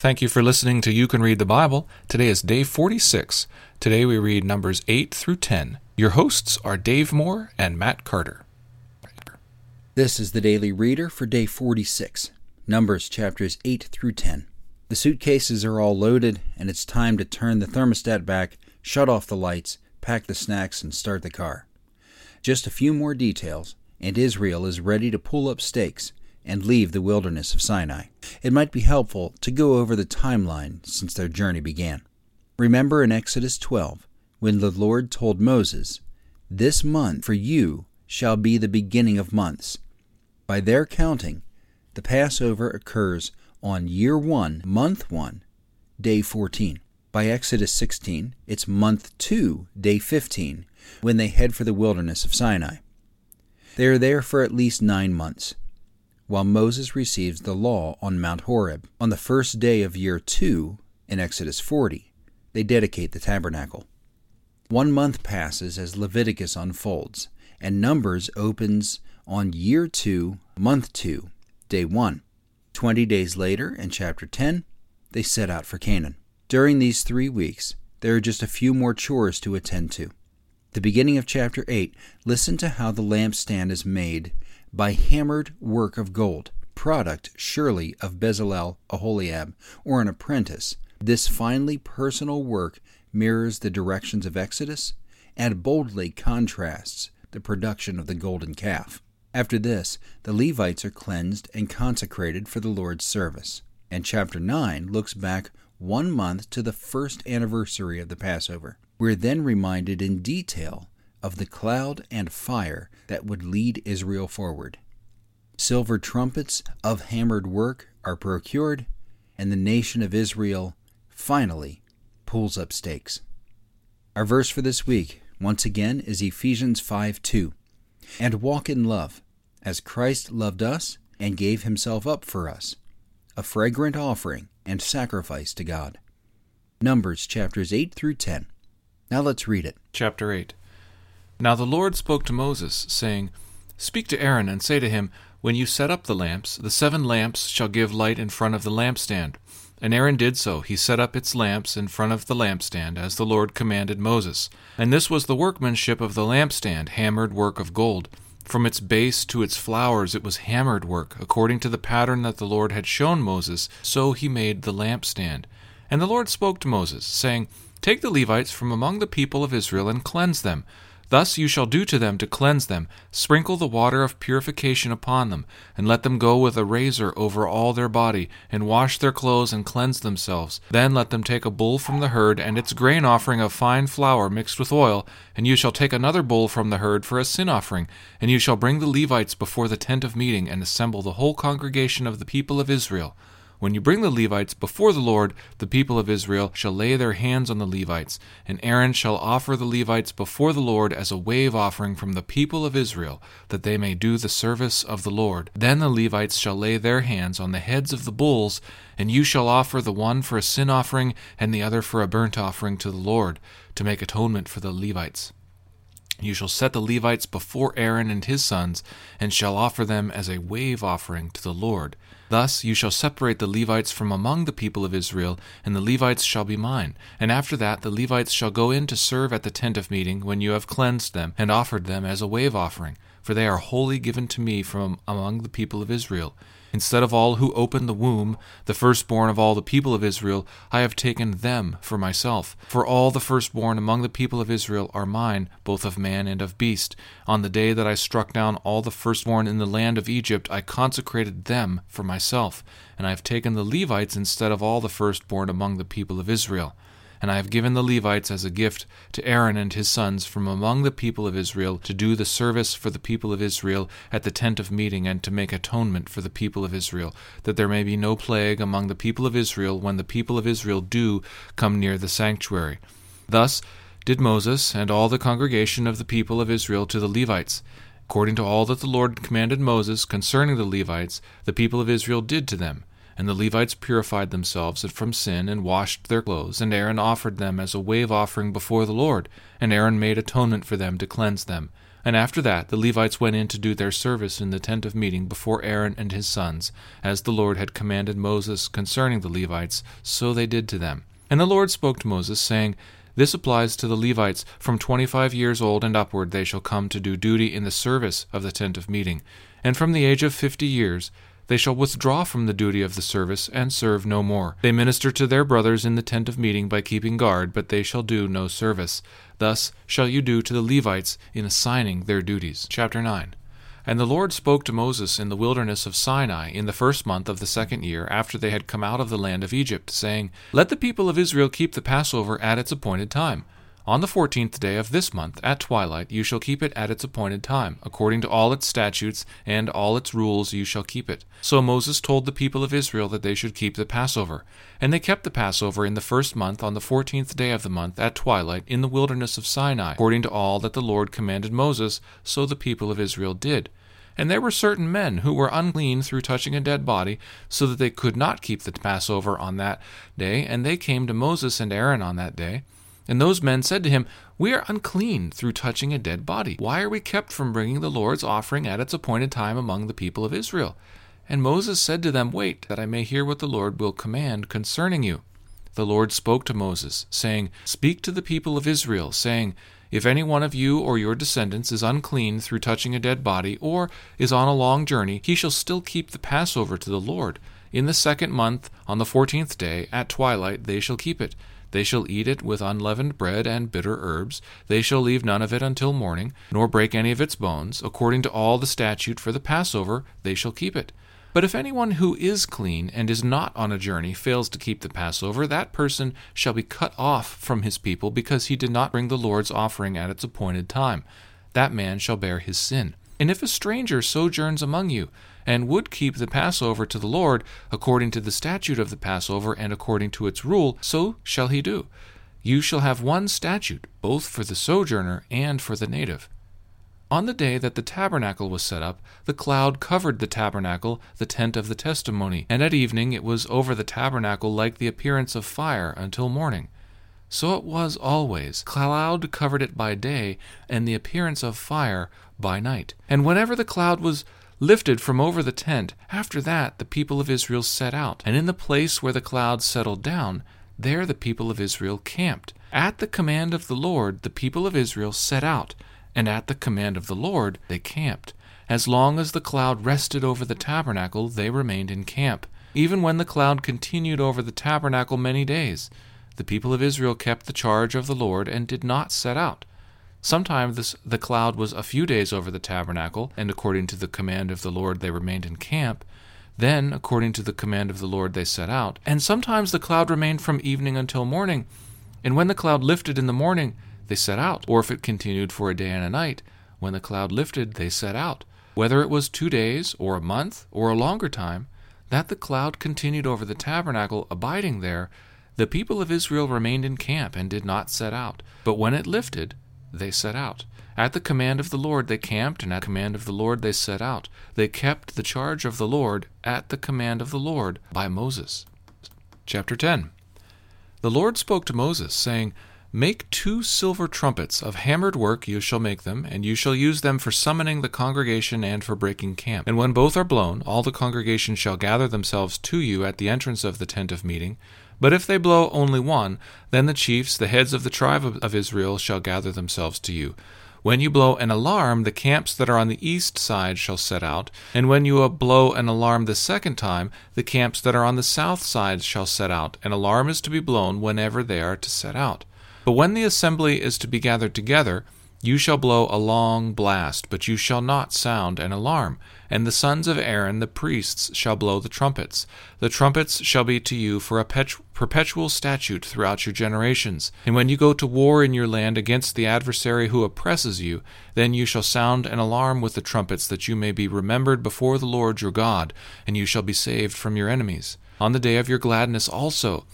Thank you for listening to You Can Read the Bible. Today is day 46. Today we read Numbers 8 through 10. Your hosts are Dave Moore and Matt Carter. This is the Daily Reader for day 46, Numbers chapters 8 through 10. The suitcases are all loaded, and it's time to turn the thermostat back, shut off the lights, pack the snacks, and start the car. Just a few more details, and Israel is ready to pull up stakes and leave the wilderness of Sinai. It might be helpful to go over the timeline since their journey began. Remember in Exodus 12, when the Lord told Moses, This month for you shall be the beginning of months. By their counting, the Passover occurs on year 1, month 1, day 14. By Exodus 16, it's month 2, day 15, when they head for the wilderness of Sinai. They are there for at least nine months while Moses receives the law on Mount Horeb. On the first day of year two, in Exodus 40, they dedicate the tabernacle. One month passes as Leviticus unfolds, and Numbers opens on year two, month two, day one. Twenty days later, in chapter 10, they set out for Canaan. During these three weeks, there are just a few more chores to attend to. The beginning of chapter 8, listen to how the lampstand is made by hammered work of gold, product surely of Bezalel Aholiab, or an apprentice. This finely personal work mirrors the directions of Exodus and boldly contrasts the production of the golden calf. After this, the Levites are cleansed and consecrated for the Lord's service. And chapter 9 looks back one month to the first anniversary of the Passover. We're then reminded in detail of the cloud and fire that would lead Israel forward. Silver trumpets of hammered work are procured, and the nation of Israel finally pulls up stakes. Our verse for this week, once again, is Ephesians 5 2. And walk in love, as Christ loved us and gave himself up for us, a fragrant offering and sacrifice to God. Numbers chapters 8 through 10. Now let's read it. Chapter 8 now the Lord spoke to Moses, saying, Speak to Aaron, and say to him, When you set up the lamps, the seven lamps shall give light in front of the lampstand. And Aaron did so. He set up its lamps in front of the lampstand, as the Lord commanded Moses. And this was the workmanship of the lampstand, hammered work of gold. From its base to its flowers it was hammered work, according to the pattern that the Lord had shown Moses, so he made the lampstand. And the Lord spoke to Moses, saying, Take the Levites from among the people of Israel and cleanse them. Thus you shall do to them to cleanse them. Sprinkle the water of purification upon them, and let them go with a razor over all their body, and wash their clothes and cleanse themselves. Then let them take a bull from the herd, and its grain offering of fine flour mixed with oil, and you shall take another bull from the herd for a sin offering. And you shall bring the Levites before the tent of meeting, and assemble the whole congregation of the people of Israel. When you bring the Levites before the Lord, the people of Israel shall lay their hands on the Levites, and Aaron shall offer the Levites before the Lord as a wave offering from the people of Israel, that they may do the service of the Lord. Then the Levites shall lay their hands on the heads of the bulls, and you shall offer the one for a sin offering, and the other for a burnt offering to the Lord, to make atonement for the Levites. You shall set the Levites before Aaron and his sons, and shall offer them as a wave offering to the Lord. Thus you shall separate the Levites from among the people of Israel, and the Levites shall be mine. And after that the Levites shall go in to serve at the tent of meeting, when you have cleansed them, and offered them as a wave offering, for they are wholly given to me from among the people of Israel. Instead of all who opened the womb, the firstborn of all the people of Israel, I have taken them for myself. For all the firstborn among the people of Israel are mine, both of man and of beast. On the day that I struck down all the firstborn in the land of Egypt, I consecrated them for myself. And I have taken the Levites instead of all the firstborn among the people of Israel. And I have given the Levites as a gift to Aaron and his sons from among the people of Israel to do the service for the people of Israel at the tent of meeting and to make atonement for the people of Israel, that there may be no plague among the people of Israel when the people of Israel do come near the sanctuary. Thus did Moses and all the congregation of the people of Israel to the Levites. According to all that the Lord commanded Moses concerning the Levites, the people of Israel did to them. And the Levites purified themselves from sin and washed their clothes, and Aaron offered them as a wave offering before the Lord, and Aaron made atonement for them to cleanse them. And after that, the Levites went in to do their service in the tent of meeting before Aaron and his sons, as the Lord had commanded Moses concerning the Levites, so they did to them. And the Lord spoke to Moses, saying, This applies to the Levites. From twenty five years old and upward they shall come to do duty in the service of the tent of meeting. And from the age of fifty years they shall withdraw from the duty of the service and serve no more. They minister to their brothers in the tent of meeting by keeping guard, but they shall do no service. Thus shall you do to the Levites in assigning their duties. Chapter 9. And the Lord spoke to Moses in the wilderness of Sinai in the first month of the second year after they had come out of the land of Egypt, saying, Let the people of Israel keep the Passover at its appointed time. On the fourteenth day of this month, at twilight, you shall keep it at its appointed time. According to all its statutes and all its rules, you shall keep it. So Moses told the people of Israel that they should keep the Passover. And they kept the Passover in the first month, on the fourteenth day of the month, at twilight, in the wilderness of Sinai. According to all that the Lord commanded Moses, so the people of Israel did. And there were certain men who were unclean through touching a dead body, so that they could not keep the Passover on that day, and they came to Moses and Aaron on that day. And those men said to him, We are unclean through touching a dead body. Why are we kept from bringing the Lord's offering at its appointed time among the people of Israel? And Moses said to them, Wait, that I may hear what the Lord will command concerning you. The Lord spoke to Moses, saying, Speak to the people of Israel, saying, If any one of you or your descendants is unclean through touching a dead body, or is on a long journey, he shall still keep the Passover to the Lord. In the second month, on the fourteenth day, at twilight, they shall keep it. They shall eat it with unleavened bread and bitter herbs. They shall leave none of it until morning, nor break any of its bones. According to all the statute for the Passover, they shall keep it. But if anyone who is clean and is not on a journey fails to keep the Passover, that person shall be cut off from his people because he did not bring the Lord's offering at its appointed time. That man shall bear his sin. And if a stranger sojourns among you, and would keep the Passover to the Lord according to the statute of the Passover and according to its rule, so shall he do. You shall have one statute, both for the sojourner and for the native. On the day that the tabernacle was set up, the cloud covered the tabernacle, the tent of the testimony, and at evening it was over the tabernacle like the appearance of fire until morning. So it was always. Cloud covered it by day, and the appearance of fire by night. And whenever the cloud was lifted from over the tent. After that, the people of Israel set out, and in the place where the cloud settled down, there the people of Israel camped. At the command of the Lord, the people of Israel set out, and at the command of the Lord, they camped. As long as the cloud rested over the tabernacle, they remained in camp. Even when the cloud continued over the tabernacle many days, the people of Israel kept the charge of the Lord and did not set out. Sometimes the cloud was a few days over the tabernacle, and according to the command of the Lord they remained in camp. Then, according to the command of the Lord, they set out. And sometimes the cloud remained from evening until morning. And when the cloud lifted in the morning, they set out. Or if it continued for a day and a night, when the cloud lifted, they set out. Whether it was two days, or a month, or a longer time, that the cloud continued over the tabernacle, abiding there, the people of Israel remained in camp and did not set out. But when it lifted, they set out. At the command of the Lord they camped, and at the command of the Lord they set out. They kept the charge of the Lord at the command of the Lord by Moses. Chapter 10 The Lord spoke to Moses, saying, Make two silver trumpets, of hammered work you shall make them, and you shall use them for summoning the congregation and for breaking camp. And when both are blown, all the congregation shall gather themselves to you at the entrance of the tent of meeting. But if they blow only one, then the chiefs, the heads of the tribe of Israel, shall gather themselves to you. When you blow an alarm, the camps that are on the east side shall set out, and when you blow an alarm the second time, the camps that are on the south side shall set out. An alarm is to be blown whenever they are to set out. But when the assembly is to be gathered together, you shall blow a long blast, but you shall not sound an alarm. And the sons of Aaron the priests shall blow the trumpets. The trumpets shall be to you for a perpetual statute throughout your generations. And when you go to war in your land against the adversary who oppresses you, then you shall sound an alarm with the trumpets, that you may be remembered before the Lord your God, and you shall be saved from your enemies. On the day of your gladness also,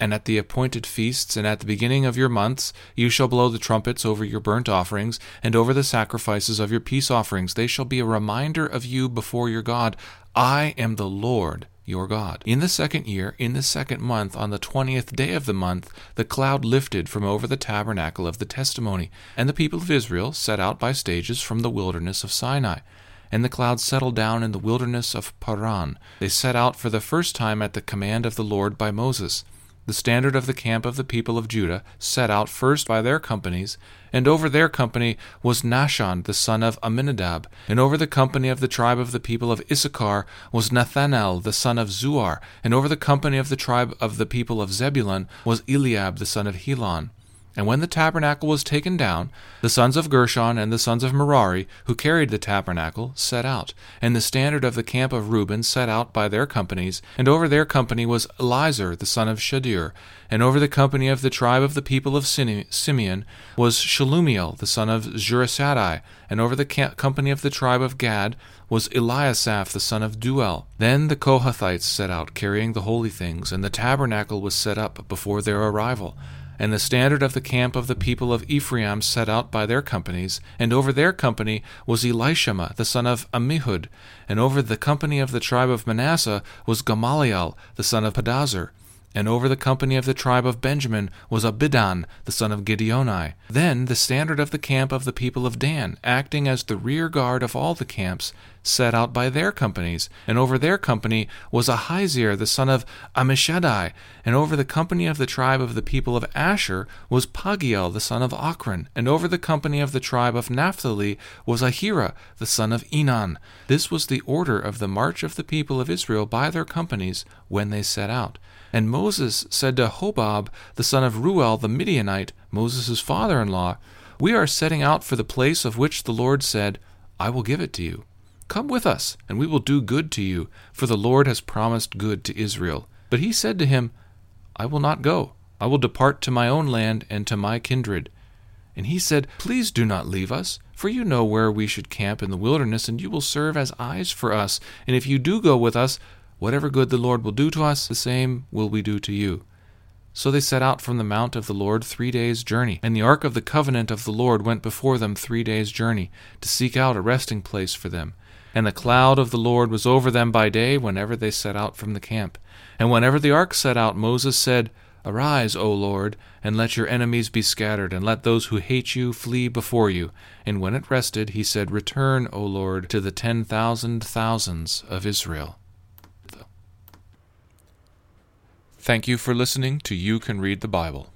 and at the appointed feasts, and at the beginning of your months, you shall blow the trumpets over your burnt offerings, and over the sacrifices of your peace offerings. They shall be a reminder of you before your God. I am the Lord your God. In the second year, in the second month, on the twentieth day of the month, the cloud lifted from over the tabernacle of the testimony, and the people of Israel set out by stages from the wilderness of Sinai. And the cloud settled down in the wilderness of Paran. They set out for the first time at the command of the Lord by Moses. The standard of the camp of the people of Judah set out first by their companies, and over their company was Nahshon the son of Amminadab, and over the company of the tribe of the people of Issachar was Nethanel the son of Zuar, and over the company of the tribe of the people of Zebulun was Eliab the son of Helon. And when the tabernacle was taken down, the sons of Gershon and the sons of Merari, who carried the tabernacle, set out. And the standard of the camp of Reuben set out by their companies, and over their company was Elizur the son of Shedeur. And over the company of the tribe of the people of Simeon was Shelumiel the son of Zurishaddai. And over the company of the tribe of Gad was Eliasaph the son of Deuel. Then the Kohathites set out, carrying the holy things, and the tabernacle was set up before their arrival. And the standard of the camp of the people of Ephraim set out by their companies, and over their company was Elishama the son of Ammihud, and over the company of the tribe of Manasseh was Gamaliel the son of Pedahzur, and over the company of the tribe of Benjamin was Abidan the son of Gideoni. Then the standard of the camp of the people of Dan, acting as the rear guard of all the camps, set out by their companies, and over their company was Ahiezer the son of Ammishaddai, and over the company of the tribe of the people of Asher was Pagiel the son of Ochran, and over the company of the tribe of Naphtali was Ahira the son of Enan. This was the order of the march of the people of Israel by their companies when they set out. And Moses said to Hobab the son of Reuel the Midianite, Moses' father in law, We are setting out for the place of which the Lord said, I will give it to you. Come with us, and we will do good to you, for the Lord has promised good to Israel. But he said to him, I will not go. I will depart to my own land and to my kindred. And he said, Please do not leave us, for you know where we should camp in the wilderness, and you will serve as eyes for us. And if you do go with us, whatever good the Lord will do to us, the same will we do to you. So they set out from the mount of the Lord three days' journey, and the ark of the covenant of the Lord went before them three days' journey, to seek out a resting place for them. And the cloud of the Lord was over them by day whenever they set out from the camp. And whenever the ark set out, Moses said, Arise, O Lord, and let your enemies be scattered, and let those who hate you flee before you. And when it rested, he said, Return, O Lord, to the ten thousand thousands of Israel. Thank you for listening to You Can Read the Bible.